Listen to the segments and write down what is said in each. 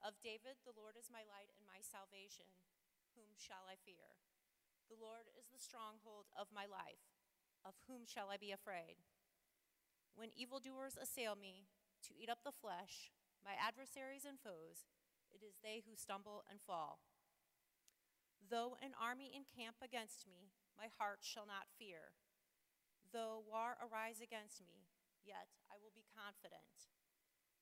Of David, the Lord is my light and my salvation. Whom shall I fear? The Lord is the stronghold of my life. Of whom shall I be afraid? When evildoers assail me to eat up the flesh, my adversaries and foes, it is they who stumble and fall. Though an army encamp against me, my heart shall not fear. Though war arise against me, yet I will be confident.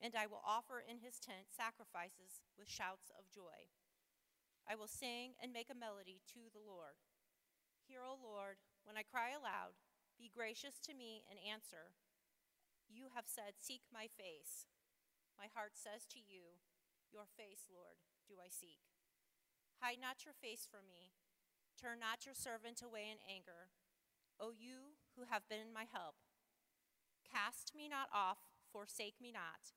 and I will offer in his tent sacrifices with shouts of joy. I will sing and make a melody to the Lord. Hear, O Lord, when I cry aloud, be gracious to me and answer. You have said, Seek my face. My heart says to you, Your face, Lord, do I seek. Hide not your face from me. Turn not your servant away in anger. O you who have been my help, cast me not off, forsake me not.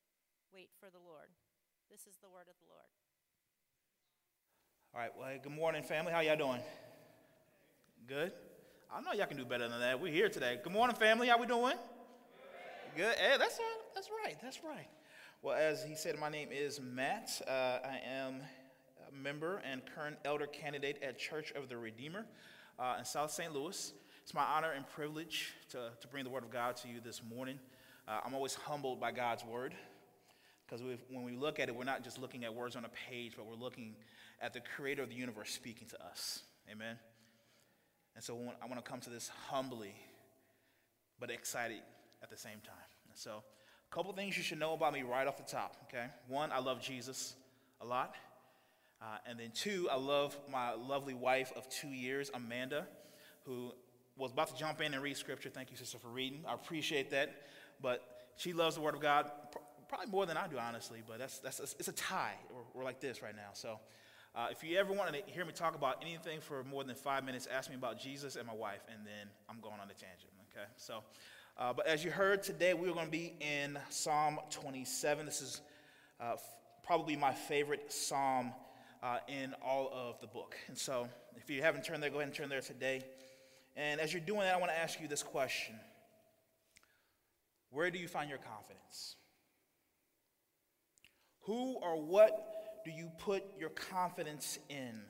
wait for the Lord. This is the word of the Lord. All right, well, good morning, family. How y'all doing? Good? I know y'all can do better than that. We're here today. Good morning, family. How we doing? Good. Hey, that's right. That's right. That's right. Well, as he said, my name is Matt. Uh, I am a member and current elder candidate at Church of the Redeemer uh, in South St. Louis. It's my honor and privilege to, to bring the Word of God to you this morning. Uh, I'm always humbled by God's Word. Because when we look at it, we're not just looking at words on a page, but we're looking at the creator of the universe speaking to us. Amen? And so I want to come to this humbly, but excited at the same time. So, a couple things you should know about me right off the top, okay? One, I love Jesus a lot. Uh, and then two, I love my lovely wife of two years, Amanda, who was about to jump in and read scripture. Thank you, sister, for reading. I appreciate that. But she loves the Word of God probably more than I do, honestly, but that's, that's, it's a tie. We're, we're like this right now. So uh, if you ever want to hear me talk about anything for more than five minutes, ask me about Jesus and my wife, and then I'm going on a tangent, okay? So, uh, but as you heard today, we're going to be in Psalm 27. This is uh, f- probably my favorite psalm uh, in all of the book. And so if you haven't turned there, go ahead and turn there today. And as you're doing that, I want to ask you this question Where do you find your confidence? Who or what do you put your confidence in?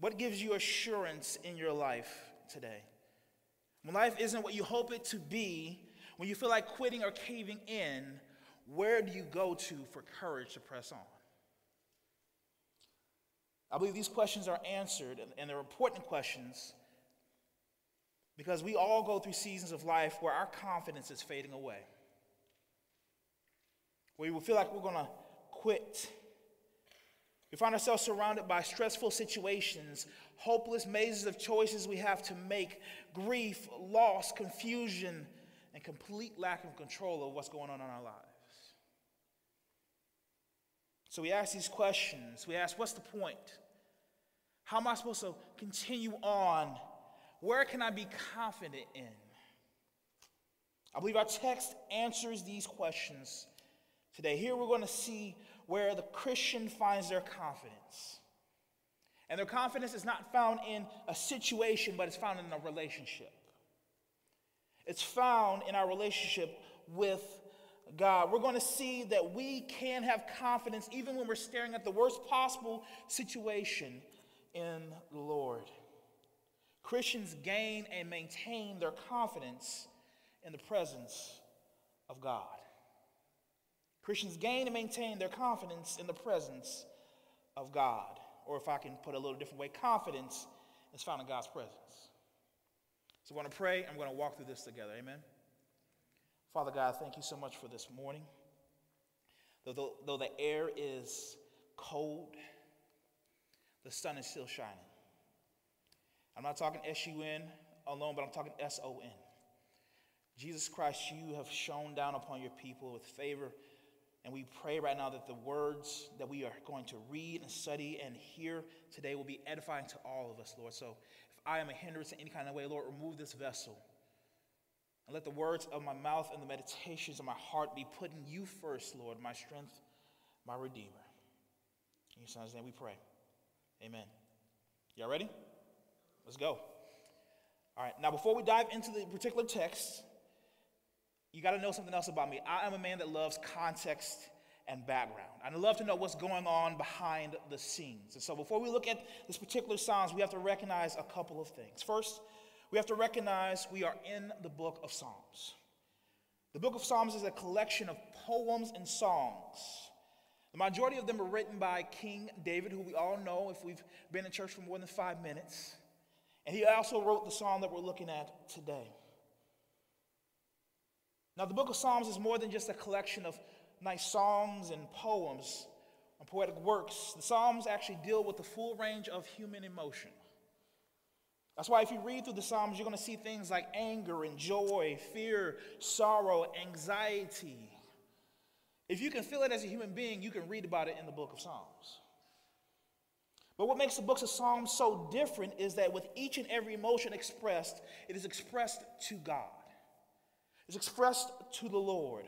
What gives you assurance in your life today? When life isn't what you hope it to be, when you feel like quitting or caving in, where do you go to for courage to press on? I believe these questions are answered, and they're important questions because we all go through seasons of life where our confidence is fading away where we feel like we're going to quit. We find ourselves surrounded by stressful situations, hopeless mazes of choices we have to make, grief, loss, confusion, and complete lack of control of what's going on in our lives. So we ask these questions. We ask, what's the point? How am I supposed to continue on? Where can I be confident in? I believe our text answers these questions today. Here we're going to see where the Christian finds their confidence. And their confidence is not found in a situation, but it's found in a relationship. It's found in our relationship with God. We're going to see that we can have confidence even when we're staring at the worst possible situation in the Lord. Christians gain and maintain their confidence in the presence of God. Christians gain and maintain their confidence in the presence of God. Or if I can put it a little different way, confidence is found in God's presence. So I'm going to pray. I'm going to walk through this together. Amen. Father God, thank you so much for this morning. Though, though, though the air is cold, the sun is still shining. I'm not talking S U N alone, but I'm talking S O N. Jesus Christ, you have shone down upon your people with favor. And we pray right now that the words that we are going to read and study and hear today will be edifying to all of us, Lord. So if I am a hindrance in any kind of way, Lord, remove this vessel. And let the words of my mouth and the meditations of my heart be putting you first, Lord, my strength, my Redeemer. In your son's name we pray. Amen. Y'all ready? Let's go. All right, now before we dive into the particular text, you got to know something else about me. I am a man that loves context and background. I love to know what's going on behind the scenes. And so before we look at this particular Psalms, we have to recognize a couple of things. First, we have to recognize we are in the book of Psalms. The book of Psalms is a collection of poems and songs. The majority of them are written by King David, who we all know if we've been in church for more than five minutes. And he also wrote the psalm that we're looking at today. Now, the book of Psalms is more than just a collection of nice songs and poems and poetic works. The Psalms actually deal with the full range of human emotion. That's why, if you read through the Psalms, you're going to see things like anger and joy, fear, sorrow, anxiety. If you can feel it as a human being, you can read about it in the book of Psalms. But what makes the books of Psalms so different is that with each and every emotion expressed, it is expressed to God is expressed to the Lord.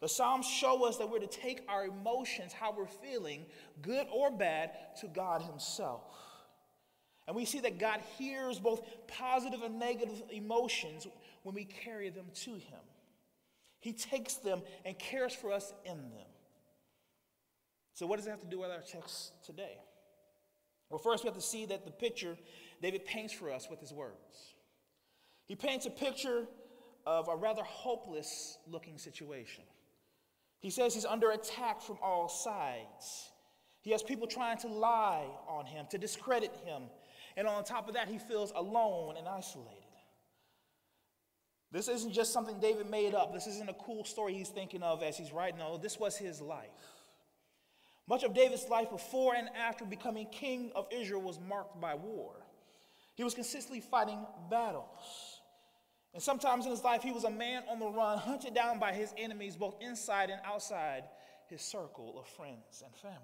The Psalms show us that we're to take our emotions, how we're feeling, good or bad, to God Himself. And we see that God hears both positive and negative emotions when we carry them to Him. He takes them and cares for us in them. So, what does it have to do with our text today? Well, first, we have to see that the picture David paints for us with his words. He paints a picture of a rather hopeless looking situation. He says he's under attack from all sides. He has people trying to lie on him, to discredit him. And on top of that, he feels alone and isolated. This isn't just something David made up. This isn't a cool story he's thinking of as he's writing. No, this was his life. Much of David's life before and after becoming king of Israel was marked by war. He was consistently fighting battles. And sometimes in his life, he was a man on the run, hunted down by his enemies, both inside and outside his circle of friends and family.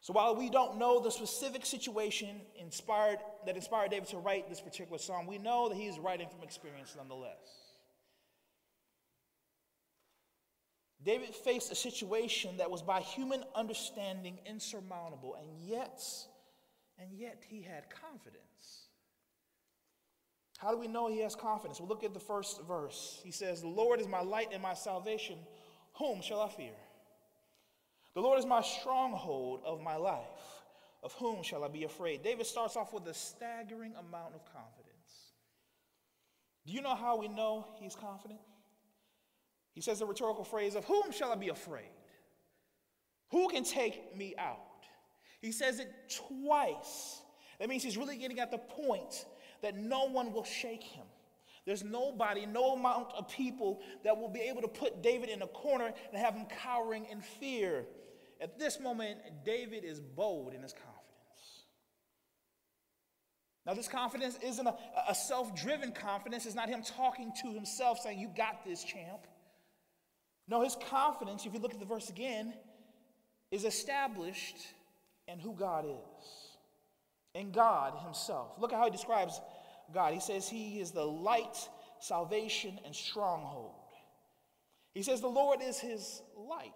So while we don't know the specific situation inspired, that inspired David to write this particular psalm, we know that he is writing from experience nonetheless. David faced a situation that was by human understanding insurmountable, and yet, and yet he had confidence. How do we know he has confidence? Well, look at the first verse. He says, The Lord is my light and my salvation. Whom shall I fear? The Lord is my stronghold of my life. Of whom shall I be afraid? David starts off with a staggering amount of confidence. Do you know how we know he's confident? He says the rhetorical phrase, Of whom shall I be afraid? Who can take me out? He says it twice. That means he's really getting at the point that no one will shake him. There's nobody, no amount of people that will be able to put David in a corner and have him cowering in fear. At this moment, David is bold in his confidence. Now, this confidence isn't a, a self driven confidence. It's not him talking to himself saying, You got this, champ. No, his confidence, if you look at the verse again, is established in who God is in God Himself. Look at how He describes God. He says He is the light, salvation, and stronghold. He says the Lord is His light.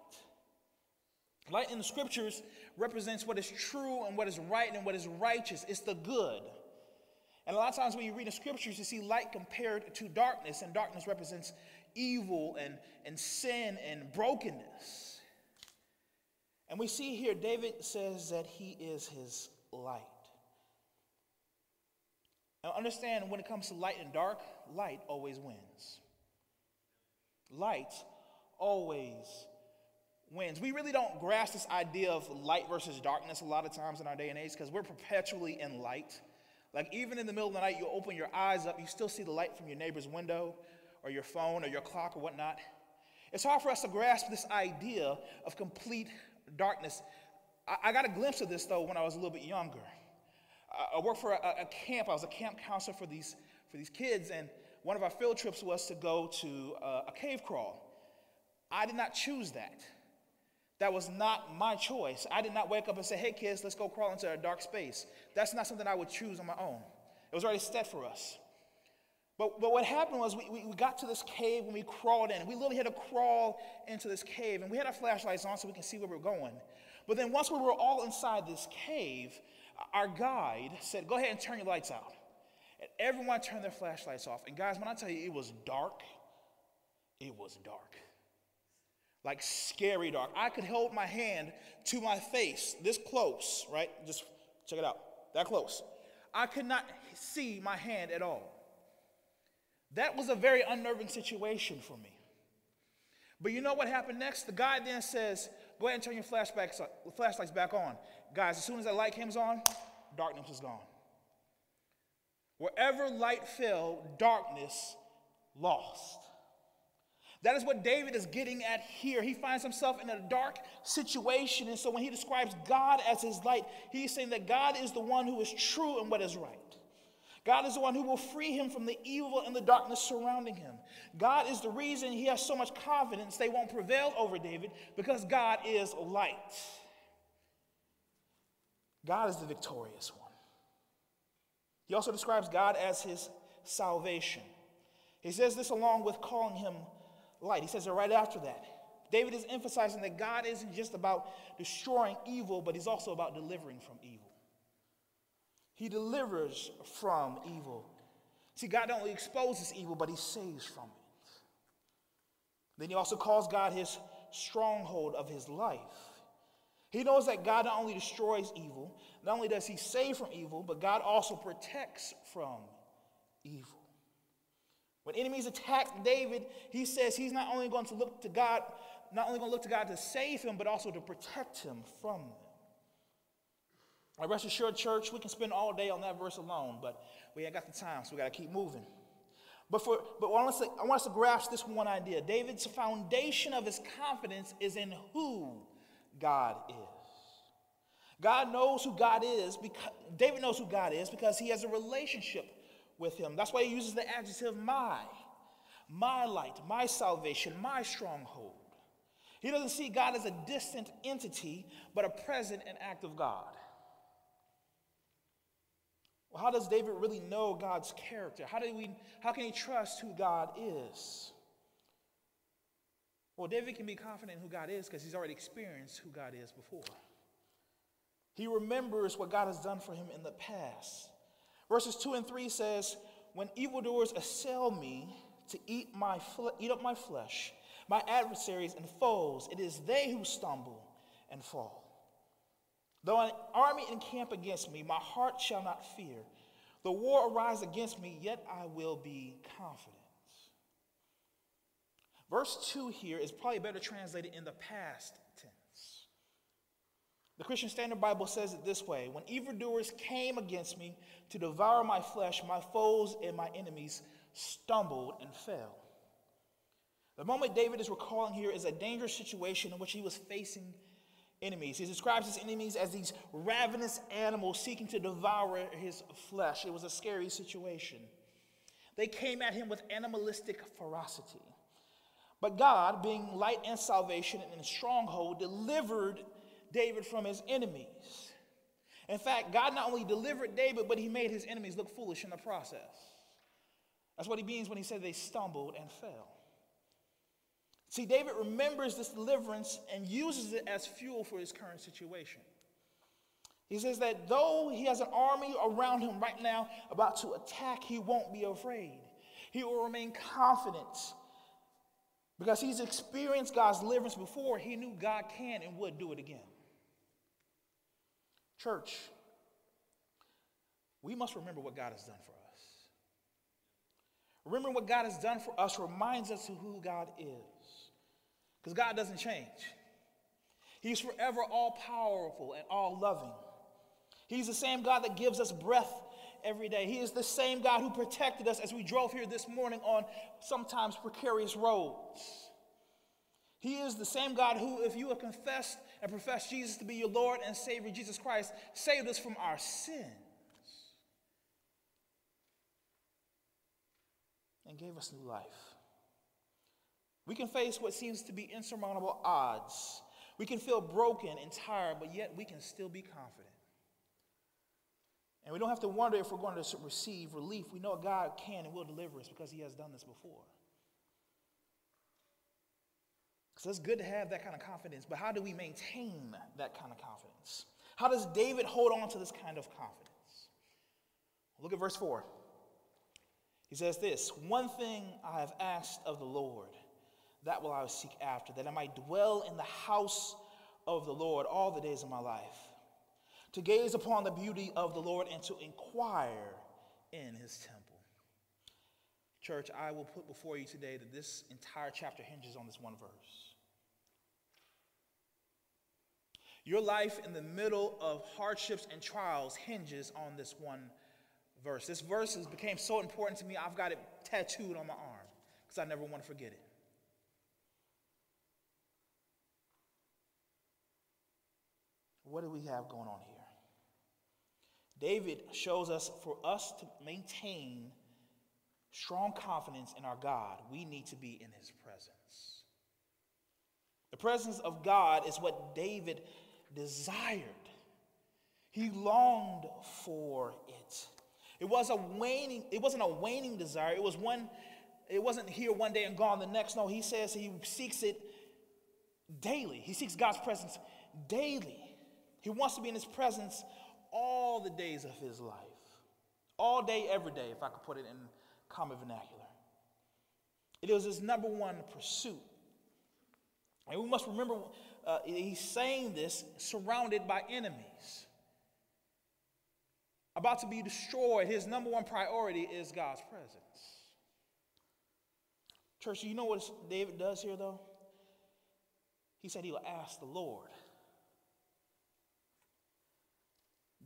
Light in the scriptures represents what is true and what is right and what is righteous. It's the good. And a lot of times when you read the scriptures, you see light compared to darkness, and darkness represents evil and, and sin and brokenness. And we see here, David says that he is his light. Now, understand when it comes to light and dark, light always wins. Light always wins. We really don't grasp this idea of light versus darkness a lot of times in our day and age because we're perpetually in light. Like, even in the middle of the night, you open your eyes up, you still see the light from your neighbor's window or your phone or your clock or whatnot. It's hard for us to grasp this idea of complete darkness. I, I got a glimpse of this, though, when I was a little bit younger. I, worked for a, a camp, I was a camp counselor for these, for these kids, and one of our field trips was to go to uh, a cave crawl. I did not choose that. That was not my choice. I did not wake up and say, hey, kids, let's go crawl into a dark space. That's not something I would choose on my own. It was already set for us. But, but what happened was we, we, we got to this cave when we crawled in. We literally had to crawl into this cave, and we had our flashlights on so we can see where we we're going. But then once we were all inside this cave, our guide said, Go ahead and turn your lights out. And everyone turned their flashlights off. And guys, when I tell you it was dark, it was dark like scary dark. I could hold my hand to my face this close, right? Just check it out, that close. I could not see my hand at all. That was a very unnerving situation for me. But you know what happened next? The guy then says, Go ahead and turn your flashbacks, uh, flashlights back on. Guys, as soon as that light comes on, darkness is gone. Wherever light fell, darkness lost. That is what David is getting at here. He finds himself in a dark situation. And so when he describes God as his light, he's saying that God is the one who is true and what is right. God is the one who will free him from the evil and the darkness surrounding him. God is the reason he has so much confidence they won't prevail over David because God is light. God is the victorious one. He also describes God as his salvation. He says this along with calling him light. He says it right after that. David is emphasizing that God isn't just about destroying evil, but he's also about delivering from evil. He delivers from evil. See, God not only exposes evil, but he saves from it. Then he also calls God his stronghold of his life. He knows that God not only destroys evil, not only does he save from evil, but God also protects from evil. When enemies attack David, he says he's not only going to look to God, not only going to look to God to save him, but also to protect him from them. I rest assured, church, we can spend all day on that verse alone, but we ain't got the time, so we got to keep moving. But, for, but I, want to, I want us to grasp this one idea. David's foundation of his confidence is in who God is. God knows who God is because David knows who God is because he has a relationship with him. That's why he uses the adjective my, my light, my salvation, my stronghold. He doesn't see God as a distant entity, but a present and active God. Well, how does David really know God's character? How, do we, how can he trust who God is? Well, David can be confident in who God is because he's already experienced who God is before. He remembers what God has done for him in the past. Verses 2 and 3 says, When evildoers assail me to eat, my eat up my flesh, my adversaries and foes, it is they who stumble and fall. Though an army encamp against me, my heart shall not fear. The war arise against me, yet I will be confident. Verse 2 here is probably better translated in the past tense. the Christian Standard Bible says it this way When evildoers came against me to devour my flesh, my foes and my enemies stumbled and fell. The moment David is recalling here is a dangerous situation in which he was facing enemies. He describes his enemies as these ravenous animals seeking to devour his flesh. It was a scary situation. They came at him with animalistic ferocity. But God, being light and salvation and stronghold, delivered David from his enemies. In fact, God not only delivered David, but he made his enemies look foolish in the process. That's what he means when he said they stumbled and fell. See, David remembers this deliverance and uses it as fuel for his current situation. He says that though he has an army around him right now about to attack, he won't be afraid. He will remain confident because he's experienced God's deliverance before. He knew God can and would do it again. Church, we must remember what God has done for us. Remembering what God has done for us reminds us of who God is. Because God doesn't change. He's forever all powerful and all loving. He's the same God that gives us breath every day. He is the same God who protected us as we drove here this morning on sometimes precarious roads. He is the same God who, if you have confessed and professed Jesus to be your Lord and Savior, Jesus Christ, saved us from our sins and gave us new life. We can face what seems to be insurmountable odds. We can feel broken and tired, but yet we can still be confident. And we don't have to wonder if we're going to receive relief. We know God can and will deliver us because He has done this before. So it's good to have that kind of confidence, but how do we maintain that kind of confidence? How does David hold on to this kind of confidence? Look at verse 4. He says this One thing I have asked of the Lord, that will I seek after, that I might dwell in the house of the Lord all the days of my life to gaze upon the beauty of the Lord and to inquire in his temple. Church, I will put before you today that this entire chapter hinges on this one verse. Your life in the middle of hardships and trials hinges on this one verse. This verse has became so important to me, I've got it tattooed on my arm because I never want to forget it. What do we have going on here? David shows us for us to maintain strong confidence in our God, we need to be in his presence. The presence of God is what David desired. He longed for it. It was a waning, it wasn't a waning desire. It was one, it wasn't here one day and gone the next. No, he says he seeks it daily. He seeks God's presence daily. He wants to be in his presence all the days of his life. All day, every day, if I could put it in common vernacular. It was his number one pursuit. And we must remember uh, he's saying this surrounded by enemies. About to be destroyed, his number one priority is God's presence. Church, you know what David does here, though? He said he will ask the Lord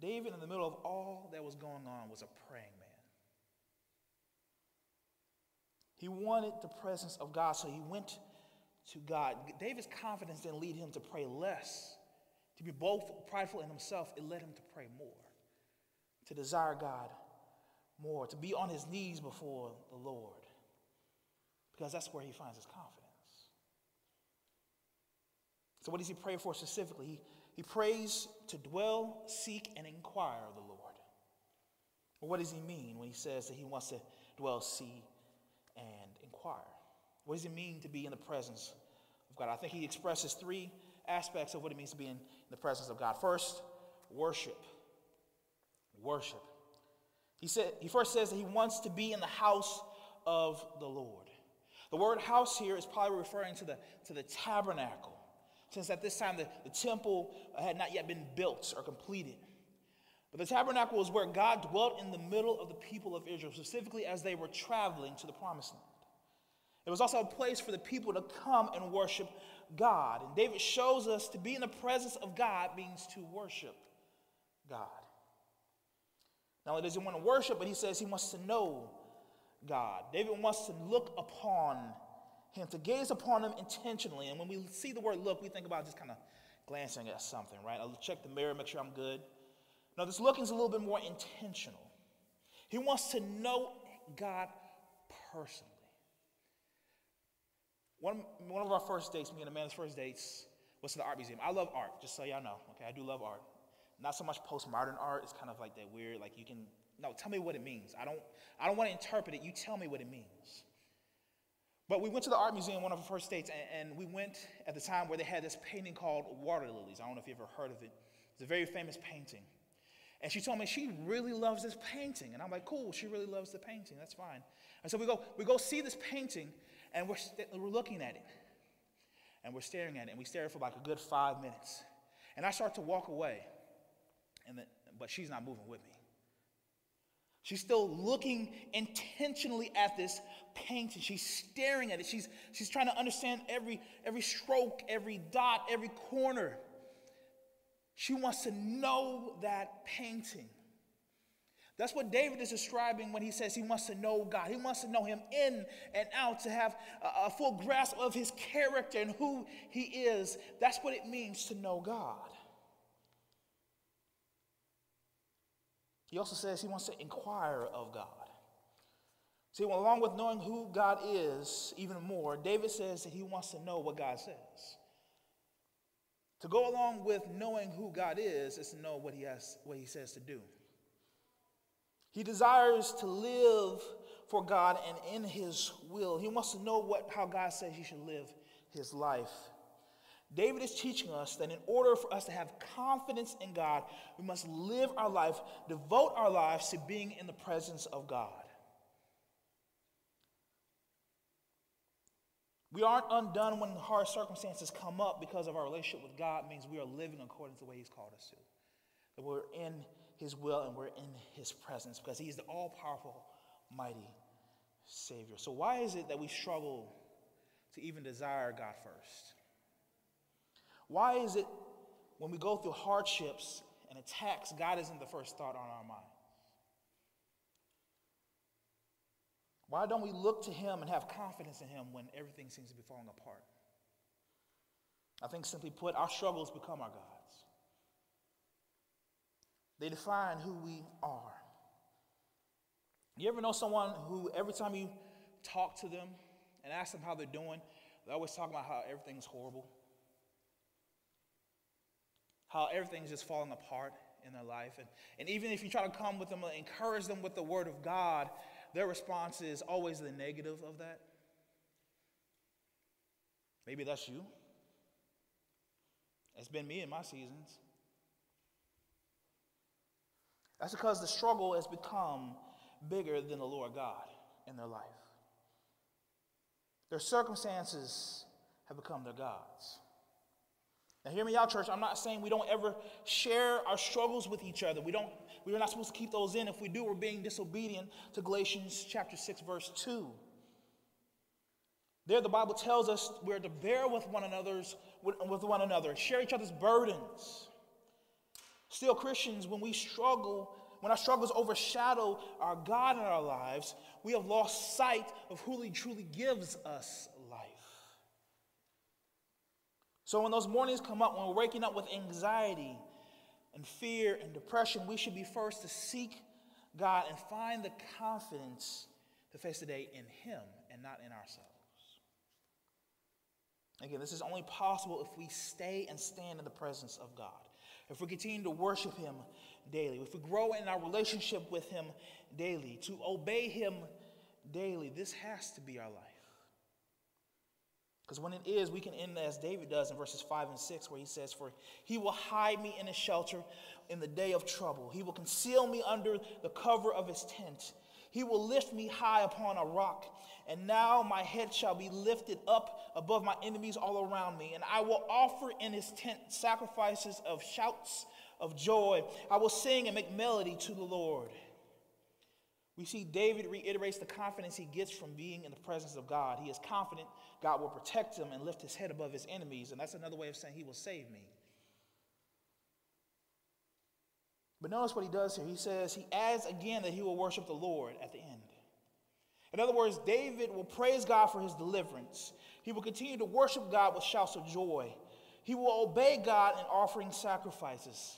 David, in the middle of all that was going on, was a praying man. He wanted the presence of God, so he went to God. David's confidence didn't lead him to pray less, to be both prideful in himself, it led him to pray more, to desire God more, to be on his knees before the Lord, because that's where he finds his confidence. So, what does he pray for specifically? He, he prays to dwell, seek, and inquire of the Lord. Well, what does he mean when he says that he wants to dwell, see, and inquire? What does it mean to be in the presence of God? I think he expresses three aspects of what it means to be in the presence of God. First, worship. Worship. He said he first says that he wants to be in the house of the Lord. The word house here is probably referring to the, to the tabernacle since at this time the, the temple uh, had not yet been built or completed. But the tabernacle was where God dwelt in the middle of the people of Israel, specifically as they were traveling to the promised land. It was also a place for the people to come and worship God. And David shows us to be in the presence of God means to worship God. Not only does he want to worship, but he says he wants to know God. David wants to look upon him, to gaze upon him intentionally. And when we see the word look, we think about just kind of glancing at something, right? I'll check the mirror, make sure I'm good. No, this looking is a little bit more intentional. He wants to know God personally. One, one of our first dates, me and Amanda's first dates, was to the art museum. I love art, just so y'all know. Okay, I do love art. Not so much postmodern art. It's kind of like that weird, like you can no, tell me what it means. I don't I don't want to interpret it. You tell me what it means. But we went to the art museum one of our first dates, and, and we went at the time where they had this painting called Water Lilies. I don't know if you've ever heard of it. It's a very famous painting. And she told me she really loves this painting. And I'm like, cool, she really loves the painting. That's fine. And so we go, we go see this painting, and we're, st- we're looking at it. And we're staring at it, and we stare for like a good five minutes. And I start to walk away, and the, but she's not moving with me. She's still looking intentionally at this painting. She's staring at it. She's, she's trying to understand every, every stroke, every dot, every corner. She wants to know that painting. That's what David is describing when he says he wants to know God. He wants to know him in and out, to have a, a full grasp of his character and who he is. That's what it means to know God. He also says he wants to inquire of God. See, along with knowing who God is even more, David says that he wants to know what God says. To go along with knowing who God is is to know what he has, what he says to do. He desires to live for God and in his will. He wants to know what, how God says he should live his life. David is teaching us that in order for us to have confidence in God, we must live our life, devote our lives to being in the presence of God. We aren't undone when hard circumstances come up because of our relationship with God means we are living according to the way He's called us to. That we're in His will and we're in His presence because He's the all powerful, mighty Savior. So, why is it that we struggle to even desire God first? Why is it when we go through hardships and attacks, God isn't the first thought on our mind? Why don't we look to Him and have confidence in Him when everything seems to be falling apart? I think, simply put, our struggles become our gods. They define who we are. You ever know someone who, every time you talk to them and ask them how they're doing, they always talk about how everything's horrible? How everything's just falling apart in their life. And, and even if you try to come with them and encourage them with the word of God, their response is always the negative of that. Maybe that's you. It's been me in my seasons. That's because the struggle has become bigger than the Lord God in their life. Their circumstances have become their gods. Now, hear me out, church. I'm not saying we don't ever share our struggles with each other. We don't. We are not supposed to keep those in. If we do, we're being disobedient to Galatians chapter six, verse two. There, the Bible tells us we're to bear with one another's with one another, share each other's burdens. Still, Christians, when we struggle, when our struggles overshadow our God in our lives, we have lost sight of who He truly gives us so when those mornings come up, when we're waking up with anxiety and fear and depression, we should be first to seek God and find the confidence to face the day in Him and not in ourselves. Again, this is only possible if we stay and stand in the presence of God. If we continue to worship Him daily, if we grow in our relationship with Him daily, to obey Him daily, this has to be our life. Because when it is, we can end as David does in verses 5 and 6, where he says, For he will hide me in a shelter in the day of trouble. He will conceal me under the cover of his tent. He will lift me high upon a rock. And now my head shall be lifted up above my enemies all around me. And I will offer in his tent sacrifices of shouts of joy. I will sing and make melody to the Lord. We see David reiterates the confidence he gets from being in the presence of God. He is confident God will protect him and lift his head above his enemies, and that's another way of saying he will save me. But notice what he does here. He says, he adds again that he will worship the Lord at the end. In other words, David will praise God for his deliverance. He will continue to worship God with shouts of joy. He will obey God in offering sacrifices.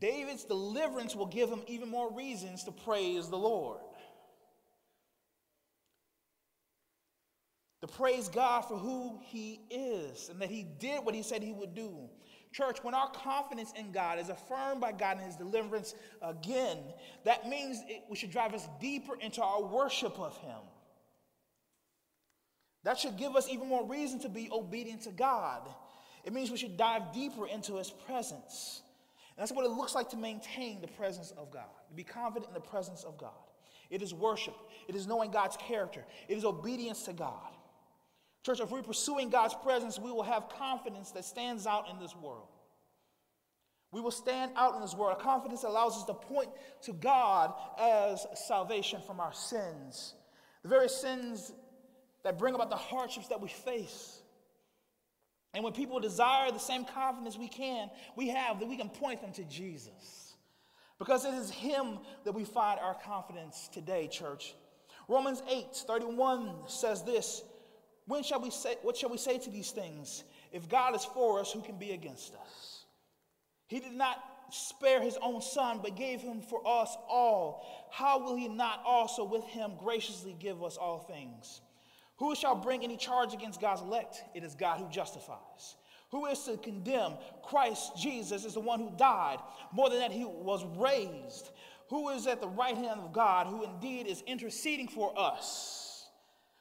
David's deliverance will give him even more reasons to praise the Lord. to praise God for who He is and that He did what He said He would do. Church, when our confidence in God is affirmed by God and His deliverance again, that means it, we should drive us deeper into our worship of Him. That should give us even more reason to be obedient to God. It means we should dive deeper into His presence. And that's what it looks like to maintain the presence of God, to be confident in the presence of God. It is worship, it is knowing God's character, it is obedience to God. Church, if we're pursuing God's presence, we will have confidence that stands out in this world. We will stand out in this world. Confidence allows us to point to God as salvation from our sins, the very sins that bring about the hardships that we face. And when people desire the same confidence we can, we have, that we can point them to Jesus. Because it is Him that we find our confidence today, church. Romans 8 31 says this when shall we say, What shall we say to these things? If God is for us, who can be against us? He did not spare his own son, but gave him for us all. How will he not also with him graciously give us all things? Who shall bring any charge against God's elect? It is God who justifies. Who is to condemn? Christ Jesus is the one who died. More than that, he was raised. Who is at the right hand of God, who indeed is interceding for us?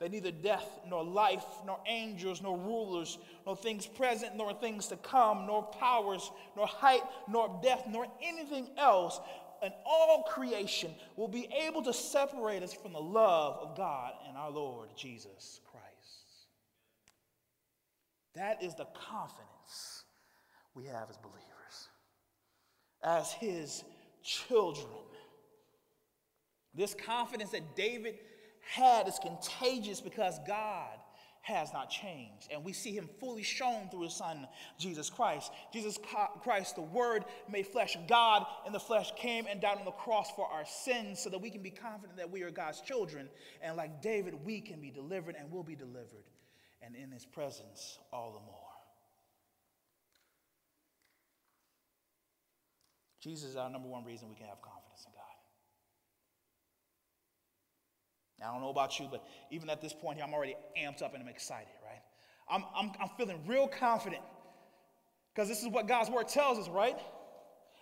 that neither death, nor life, nor angels, nor rulers, nor things present, nor things to come, nor powers, nor height, nor depth, nor anything else in all creation will be able to separate us from the love of God and our Lord Jesus Christ. That is the confidence we have as believers, as his children. This confidence that David had is contagious because God has not changed. And we see him fully shown through his son, Jesus Christ. Jesus Christ, the Word made flesh, God in the flesh came and died on the cross for our sins so that we can be confident that we are God's children. And like David, we can be delivered and will be delivered. And in his presence, all the more. Jesus is our number one reason we can have confidence God. I don't know about you, but even at this point here, I'm already amped up and I'm excited, right? I'm, I'm, I'm feeling real confident because this is what God's word tells us, right?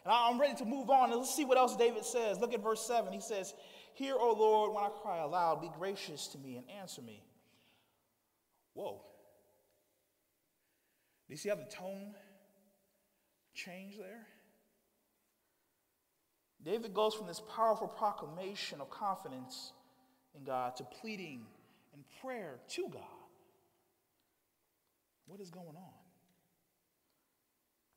And I'm ready to move on. And let's see what else David says. Look at verse 7. He says, Hear, O Lord, when I cry aloud, be gracious to me and answer me. Whoa. Do you see how the tone changed there? David goes from this powerful proclamation of confidence in God to pleading and prayer to God. What is going on?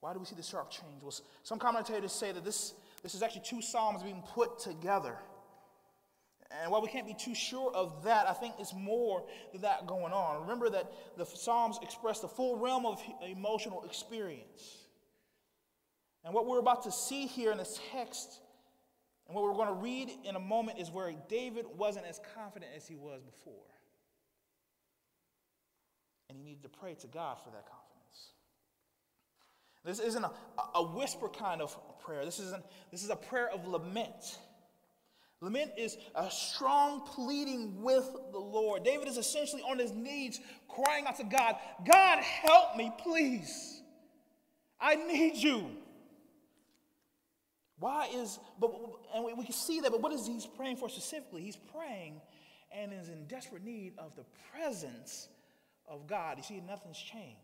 Why do we see this sharp change? Well, some commentators say that this, this is actually two Psalms being put together. And while we can't be too sure of that, I think it's more than that going on. Remember that the Psalms express the full realm of emotional experience. And what we're about to see here in this text and what we're going to read in a moment is where David wasn't as confident as he was before. And he needed to pray to God for that confidence. This isn't a, a whisper kind of prayer. This, isn't, this is a prayer of lament. Lament is a strong pleading with the Lord. David is essentially on his knees crying out to God, God, help me, please. I need you. Why is, but, and we, we can see that, but what is he praying for specifically? He's praying and is in desperate need of the presence of God. You see, nothing's changed.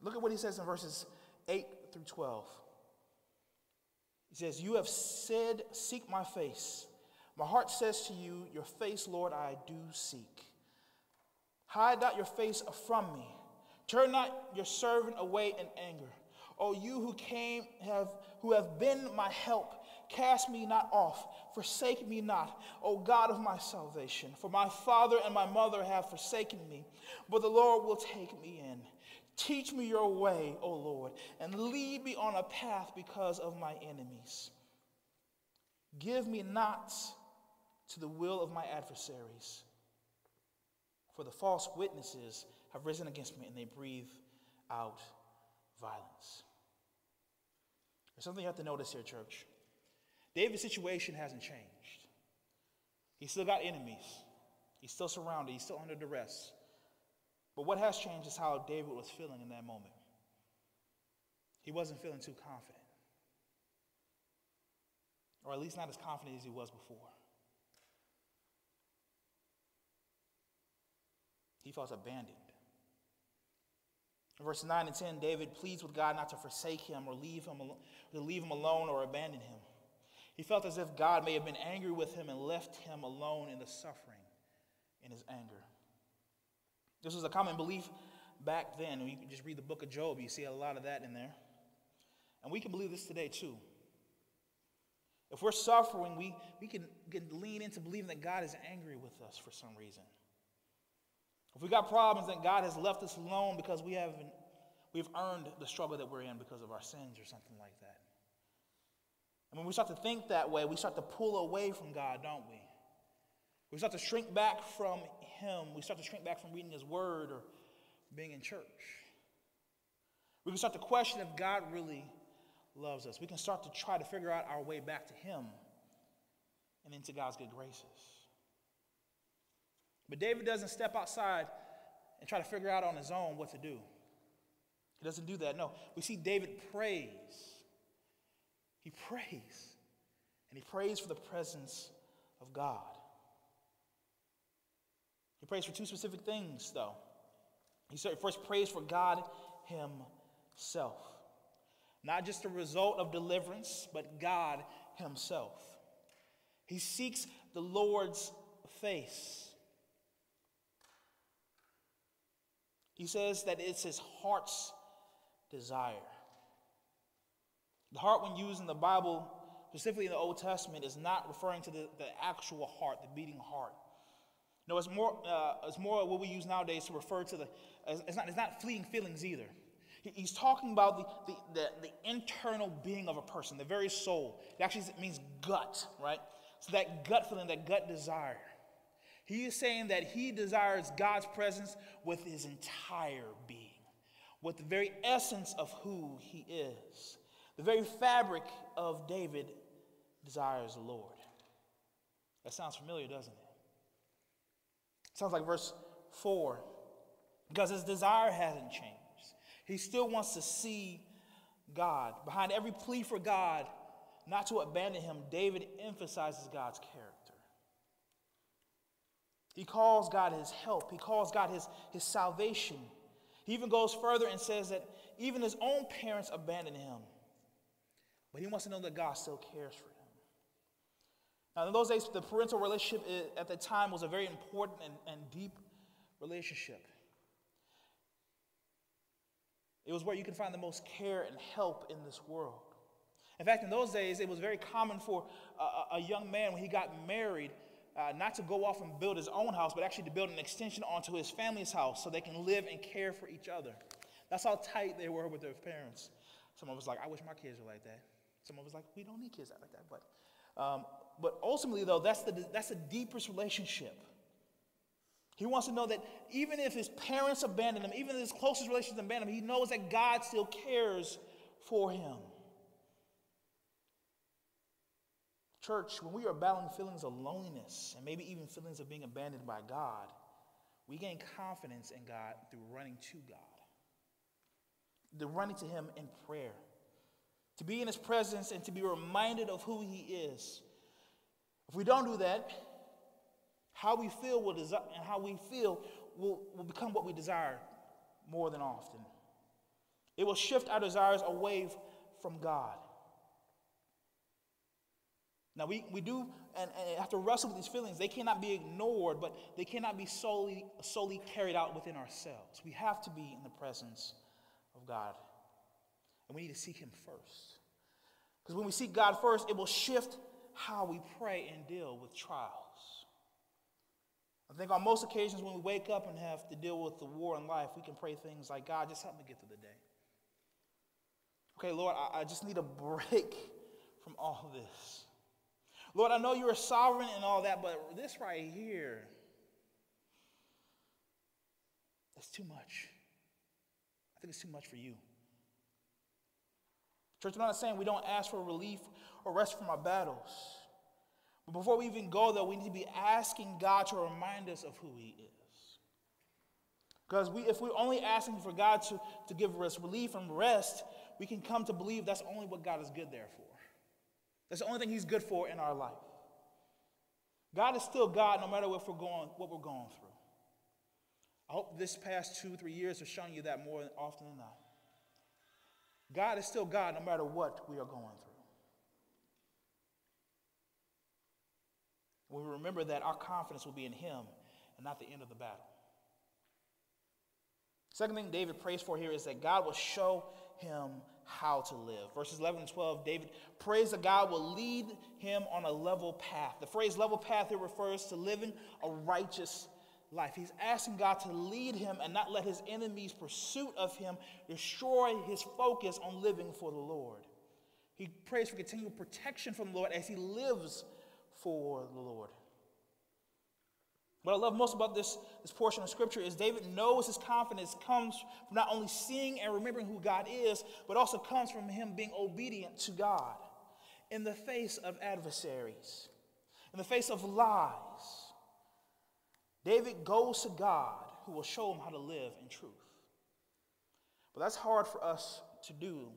Look at what he says in verses 8 through 12. He says, You have said, Seek my face. My heart says to you, Your face, Lord, I do seek. Hide not your face from me. Turn not your servant away in anger. O you who came have who have been my help, cast me not off, forsake me not, O God of my salvation. For my father and my mother have forsaken me, but the Lord will take me in. Teach me your way, O Lord, and lead me on a path because of my enemies. Give me not to the will of my adversaries, for the false witnesses have risen against me, and they breathe out violence. There's something you have to notice here, church. David's situation hasn't changed. He's still got enemies. He's still surrounded. He's still under duress. But what has changed is how David was feeling in that moment. He wasn't feeling too confident. or at least not as confident as he was before. He felt abandoned. In verses 9 and 10, David pleads with God not to forsake him or leave him, to leave him alone or abandon him. He felt as if God may have been angry with him and left him alone in the suffering in his anger. This was a common belief back then. You just read the book of Job, you see a lot of that in there. And we can believe this today too. If we're suffering, we, we can, can lean into believing that God is angry with us for some reason. If we got problems, then God has left us alone because we haven't, we've earned the struggle that we're in because of our sins or something like that. And when we start to think that way, we start to pull away from God, don't we? We start to shrink back from Him. We start to shrink back from reading His Word or being in church. We can start to question if God really loves us. We can start to try to figure out our way back to Him and into God's good graces. But David doesn't step outside and try to figure out on his own what to do. He doesn't do that. No, we see David prays. He prays. And he prays for the presence of God. He prays for two specific things, though. He first prays for God Himself. Not just the result of deliverance, but God Himself. He seeks the Lord's face. He says that it's his heart's desire. The heart, when used in the Bible, specifically in the Old Testament, is not referring to the, the actual heart, the beating heart. No, it's more, uh, it's more what we use nowadays to refer to the, it's not, it's not fleeting feelings either. He's talking about the, the, the, the, internal being of a person, the very soul. It actually means gut, right? So that gut feeling, that gut desire. He is saying that he desires God's presence with his entire being, with the very essence of who he is. The very fabric of David desires the Lord. That sounds familiar, doesn't it? Sounds like verse 4. Because his desire hasn't changed. He still wants to see God. Behind every plea for God not to abandon him, David emphasizes God's character. He calls God his help, he calls God his, his salvation. He even goes further and says that even his own parents abandoned him. But he wants to know that God still cares for him. Now, in those days, the parental relationship at the time was a very important and, and deep relationship. It was where you could find the most care and help in this world. In fact, in those days, it was very common for a, a young man, when he got married, uh, not to go off and build his own house, but actually to build an extension onto his family's house so they can live and care for each other. That's how tight they were with their parents. Some of us like, I wish my kids were like that. Some of us like, we don't need kids like that. But, um, but ultimately, though, that's the, that's the deepest relationship. He wants to know that even if his parents abandon him, even if his closest relations abandon him, he knows that God still cares for him. Church, when we are battling feelings of loneliness and maybe even feelings of being abandoned by God, we gain confidence in God through running to God, the running to Him in prayer, to be in His presence and to be reminded of who He is. If we don't do that, how we feel will desire, and how we feel will, will become what we desire more than often. It will shift our desires away from God. Now, we, we do and, and have to wrestle with these feelings. They cannot be ignored, but they cannot be solely, solely carried out within ourselves. We have to be in the presence of God. And we need to seek Him first. Because when we seek God first, it will shift how we pray and deal with trials. I think on most occasions when we wake up and have to deal with the war in life, we can pray things like, God, just help me get through the day. Okay, Lord, I, I just need a break from all this. Lord, I know you're sovereign and all that, but this right here, that's too much. I think it's too much for you. Church, I'm not saying we don't ask for relief or rest from our battles. But before we even go there, we need to be asking God to remind us of who He is. Because we, if we're only asking for God to, to give us relief and rest, we can come to believe that's only what God is good there for. That's the only thing He's good for in our life. God is still God no matter what we're going, what we're going through. I hope this past two, three years have shown you that more often than not. God is still God no matter what we are going through. When we remember that, our confidence will be in Him and not the end of the battle. Second thing David prays for here is that God will show him how to live. Verses 11 and 12, David prays that God will lead him on a level path. The phrase level path here refers to living a righteous life. He's asking God to lead him and not let his enemies' pursuit of him destroy his focus on living for the Lord. He prays for continual protection from the Lord as he lives for the Lord. What I love most about this, this portion of scripture is David knows his confidence comes from not only seeing and remembering who God is, but also comes from him being obedient to God in the face of adversaries, in the face of lies. David goes to God who will show him how to live in truth. But that's hard for us to do,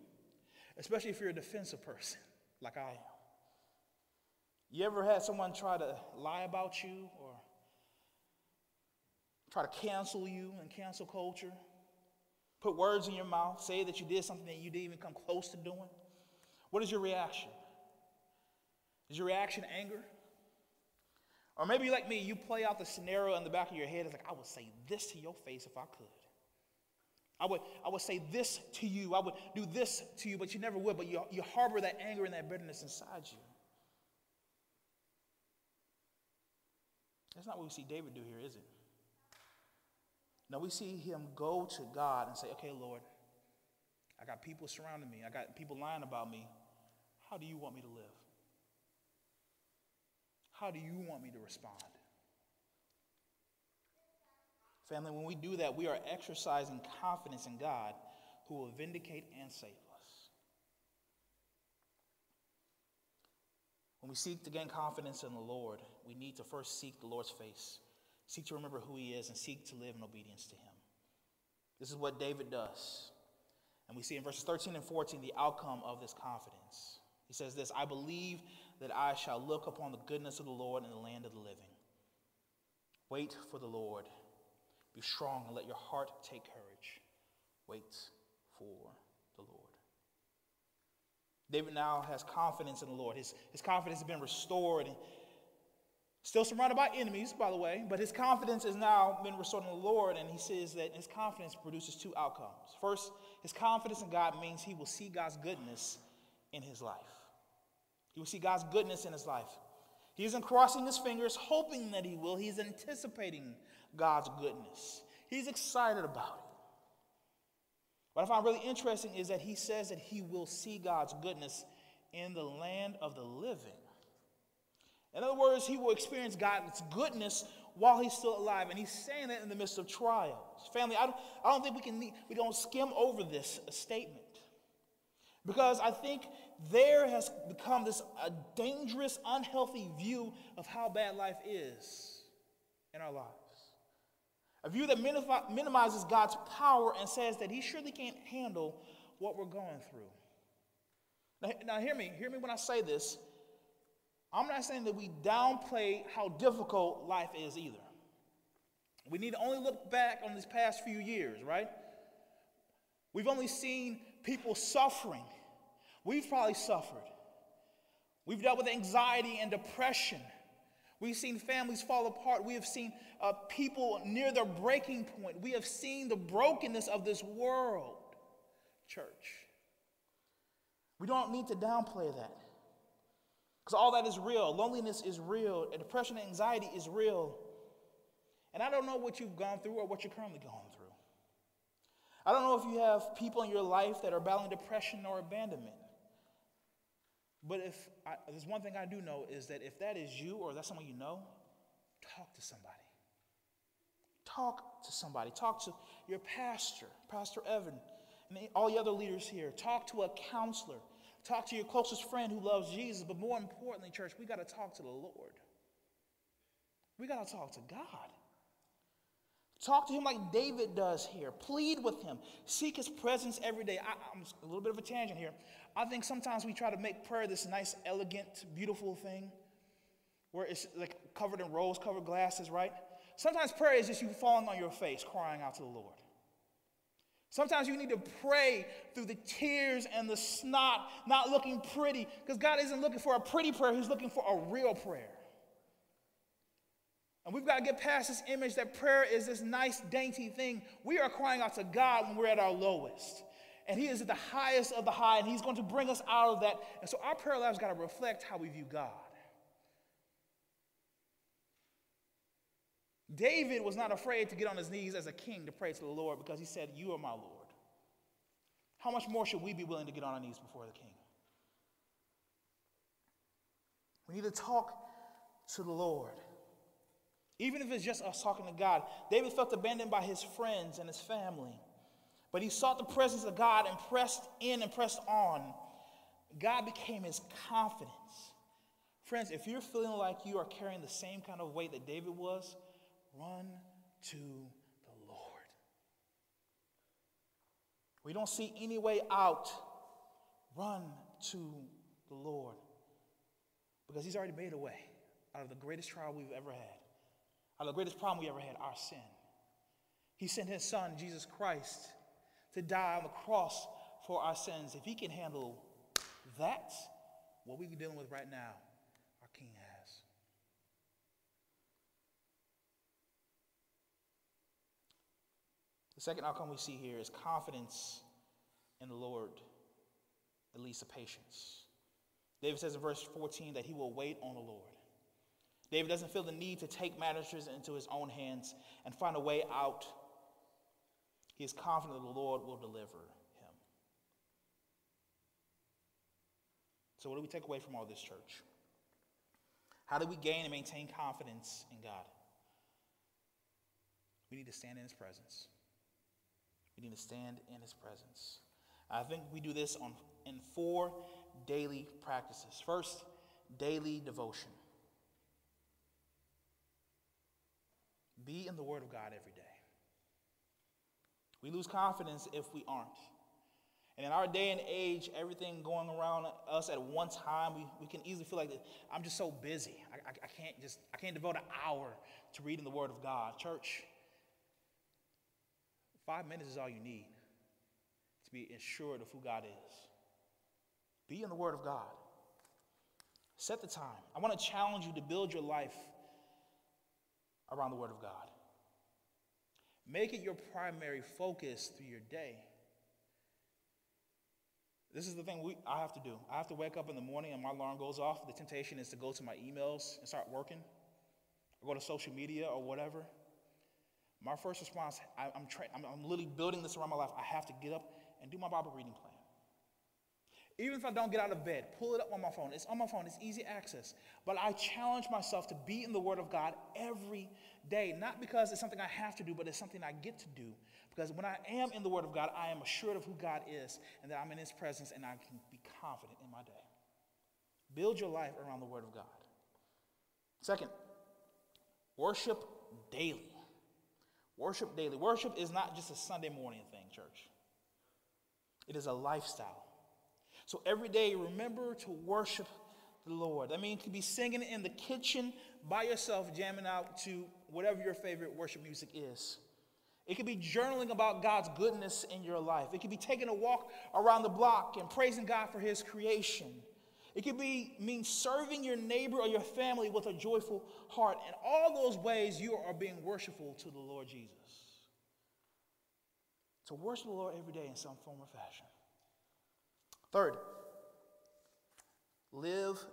especially if you're a defensive person like I am. You ever had someone try to lie about you or try to cancel you and cancel culture, put words in your mouth, say that you did something that you didn't even come close to doing, what is your reaction? Is your reaction anger? Or maybe like me, you play out the scenario in the back of your head. It's like, I would say this to your face if I could. I would, I would say this to you. I would do this to you, but you never would. But you, you harbor that anger and that bitterness inside you. That's not what we see David do here, is it? Now we see him go to God and say, okay, Lord, I got people surrounding me, I got people lying about me. How do you want me to live? How do you want me to respond? Family, when we do that, we are exercising confidence in God who will vindicate and save us. When we seek to gain confidence in the Lord, we need to first seek the Lord's face. Seek to remember who he is and seek to live in obedience to him. This is what David does. And we see in verses 13 and 14 the outcome of this confidence. He says this I believe that I shall look upon the goodness of the Lord in the land of the living. Wait for the Lord. Be strong and let your heart take courage. Wait for the Lord. David now has confidence in the Lord. His, his confidence has been restored. And Still surrounded by enemies, by the way, but his confidence has now been restored in the Lord, and he says that his confidence produces two outcomes. First, his confidence in God means he will see God's goodness in his life. He will see God's goodness in his life. He isn't crossing his fingers hoping that he will, he's anticipating God's goodness. He's excited about it. What I find really interesting is that he says that he will see God's goodness in the land of the living. In other words, he will experience God's goodness while he's still alive. And he's saying that in the midst of trials. Family, I don't, I don't think we can we don't skim over this statement. Because I think there has become this a dangerous, unhealthy view of how bad life is in our lives. A view that minimizes God's power and says that he surely can't handle what we're going through. Now, now hear me, hear me when I say this. I'm not saying that we downplay how difficult life is either. We need to only look back on these past few years, right? We've only seen people suffering. We've probably suffered. We've dealt with anxiety and depression. We've seen families fall apart. We have seen uh, people near their breaking point. We have seen the brokenness of this world, church. We don't need to downplay that. Because all that is real. Loneliness is real. Depression and anxiety is real. And I don't know what you've gone through or what you're currently going through. I don't know if you have people in your life that are battling depression or abandonment. But if I, there's one thing I do know is that if that is you or that's someone you know, talk to somebody. Talk to somebody. Talk to your pastor, Pastor Evan, and all the other leaders here. Talk to a counselor. Talk to your closest friend who loves Jesus, but more importantly, church, we got to talk to the Lord. We got to talk to God. Talk to him like David does here. Plead with him. Seek his presence every day. I, am a little bit of a tangent here. I think sometimes we try to make prayer this nice, elegant, beautiful thing where it's like covered in rose colored glasses, right? Sometimes prayer is just you falling on your face, crying out to the Lord. Sometimes you need to pray through the tears and the snot, not looking pretty, because God isn't looking for a pretty prayer, He's looking for a real prayer. And we've got to get past this image that prayer is this nice, dainty thing. We are crying out to God when we're at our lowest. And He is at the highest of the high, and He's going to bring us out of that. And so our prayer lives got to reflect how we view God. David was not afraid to get on his knees as a king to pray to the Lord because he said, You are my Lord. How much more should we be willing to get on our knees before the king? We need to talk to the Lord. Even if it's just us talking to God. David felt abandoned by his friends and his family. But he sought the presence of God and pressed in and pressed on. God became his confidence. Friends, if you're feeling like you are carrying the same kind of weight that David was, Run to the Lord. We don't see any way out. Run to the Lord. Because He's already made a way out of the greatest trial we've ever had, out of the greatest problem we ever had, our sin. He sent His Son, Jesus Christ, to die on the cross for our sins. If He can handle that, what we're dealing with right now, our King has. The second outcome we see here is confidence in the Lord, at least a patience. David says in verse 14 that he will wait on the Lord. David doesn't feel the need to take matters into his own hands and find a way out. He is confident that the Lord will deliver him. So, what do we take away from all this, church? How do we gain and maintain confidence in God? We need to stand in his presence. We need to stand in his presence. I think we do this on, in four daily practices. First, daily devotion. Be in the Word of God every day. We lose confidence if we aren't. And in our day and age, everything going around us at one time, we, we can easily feel like I'm just so busy. I, I, I can't just I can't devote an hour to reading the Word of God. Church, Five minutes is all you need to be assured of who God is. Be in the Word of God. Set the time. I want to challenge you to build your life around the Word of God. Make it your primary focus through your day. This is the thing we, I have to do. I have to wake up in the morning and my alarm goes off. The temptation is to go to my emails and start working, or go to social media or whatever. My first response, I, am tra- I'm, I'm literally building this around my life. I have to get up and do my Bible reading plan. Even if I don't get out of bed, pull it up on my phone. It's on my phone, it's easy access. But I challenge myself to be in the Word of God every day, not because it's something I have to do, but it's something I get to do. Because when I am in the Word of God, I am assured of who God is and that I'm in His presence and I can be confident in my day. Build your life around the Word of God. Second, worship daily. Worship daily. Worship is not just a Sunday morning thing, church, it is a lifestyle. So every day, remember to worship the Lord. I mean, you could be singing in the kitchen by yourself, jamming out to whatever your favorite worship music is. It could be journaling about God's goodness in your life. It could be taking a walk around the block and praising God for His creation. It could be mean serving your neighbor or your family with a joyful heart. In all those ways, you are being worshipful to the Lord Jesus. So worship the Lord every day in some form or fashion. Third, live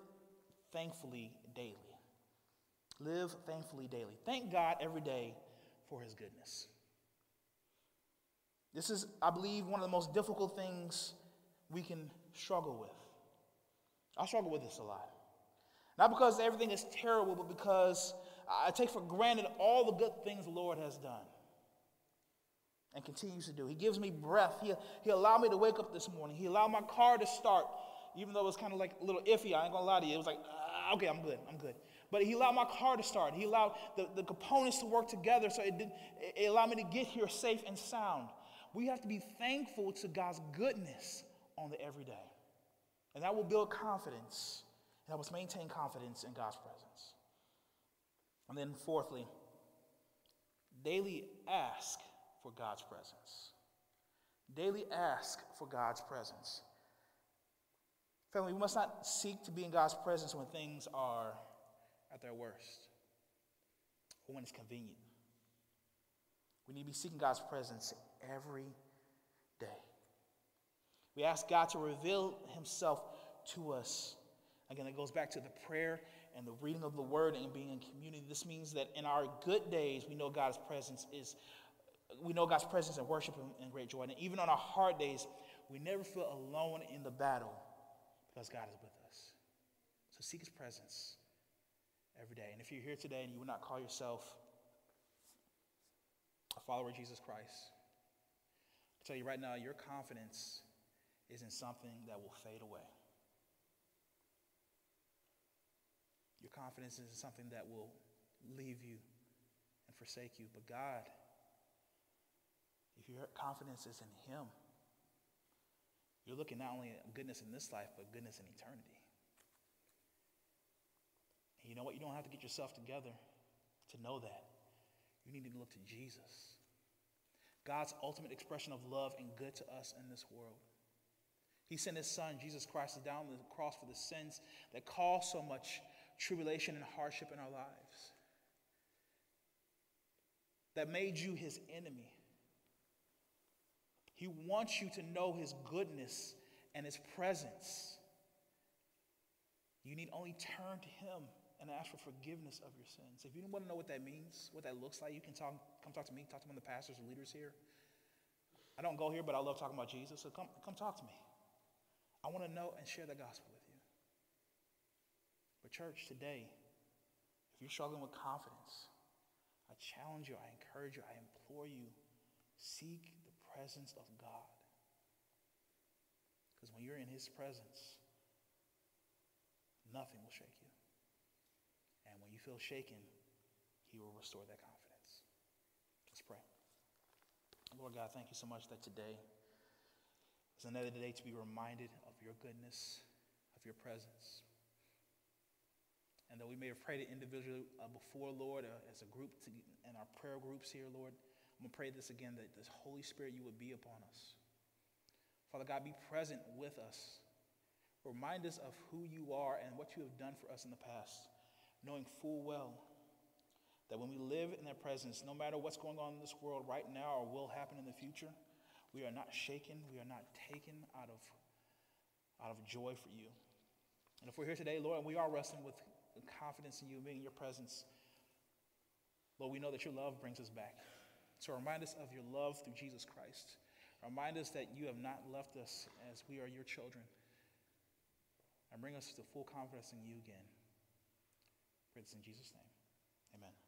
thankfully daily. Live thankfully daily. Thank God every day for his goodness. This is, I believe, one of the most difficult things we can struggle with. I struggle with this a lot. Not because everything is terrible, but because I take for granted all the good things the Lord has done and continues to do. He gives me breath. He, he allowed me to wake up this morning. He allowed my car to start, even though it was kind of like a little iffy. I ain't gonna lie to you. It was like, uh, okay, I'm good, I'm good. But he allowed my car to start. He allowed the, the components to work together so it, did, it allowed me to get here safe and sound. We have to be thankful to God's goodness on the everyday. And that will build confidence. And that will maintain confidence in God's presence. And then, fourthly, daily ask for God's presence. Daily ask for God's presence. Family, we must not seek to be in God's presence when things are at their worst or when it's convenient. We need to be seeking God's presence every day. We ask God to reveal Himself to us. Again, it goes back to the prayer and the reading of the word and being in community. This means that in our good days, we know God's presence is, we know God's presence and worship Him in great joy. And even on our hard days, we never feel alone in the battle because God is with us. So seek His presence every day. And if you're here today and you would not call yourself a follower of Jesus Christ, I tell you right now, your confidence is in something that will fade away. Your confidence isn't something that will leave you and forsake you. But God, if your confidence is in Him, you're looking not only at goodness in this life, but goodness in eternity. And you know what? You don't have to get yourself together to know that. You need to look to Jesus, God's ultimate expression of love and good to us in this world. He sent his son, Jesus Christ, down the cross for the sins that cause so much tribulation and hardship in our lives, that made you his enemy. He wants you to know his goodness and his presence. You need only turn to him and ask for forgiveness of your sins. If you want to know what that means, what that looks like, you can talk, come talk to me, talk to one of the pastors or leaders here. I don't go here, but I love talking about Jesus, so come, come talk to me. I want to know and share the gospel with you. But, church, today, if you're struggling with confidence, I challenge you, I encourage you, I implore you, seek the presence of God. Because when you're in His presence, nothing will shake you. And when you feel shaken, He will restore that confidence. Let's pray. Lord God, thank you so much that today is another day to be reminded of your goodness, of your presence. And that we may have prayed it individually uh, before, Lord, uh, as a group to, in our prayer groups here, Lord. I'm going to pray this again that this Holy Spirit, you would be upon us. Father God, be present with us. Remind us of who you are and what you have done for us in the past, knowing full well that when we live in their presence, no matter what's going on in this world right now or will happen in the future, we are not shaken, we are not taken out of, out of joy for you. And if we're here today, Lord, and we are wrestling with confidence in you, being in your presence, Lord, we know that your love brings us back. So remind us of your love through Jesus Christ. Remind us that you have not left us as we are your children. And bring us to full confidence in you again. Pray this in Jesus' name. Amen.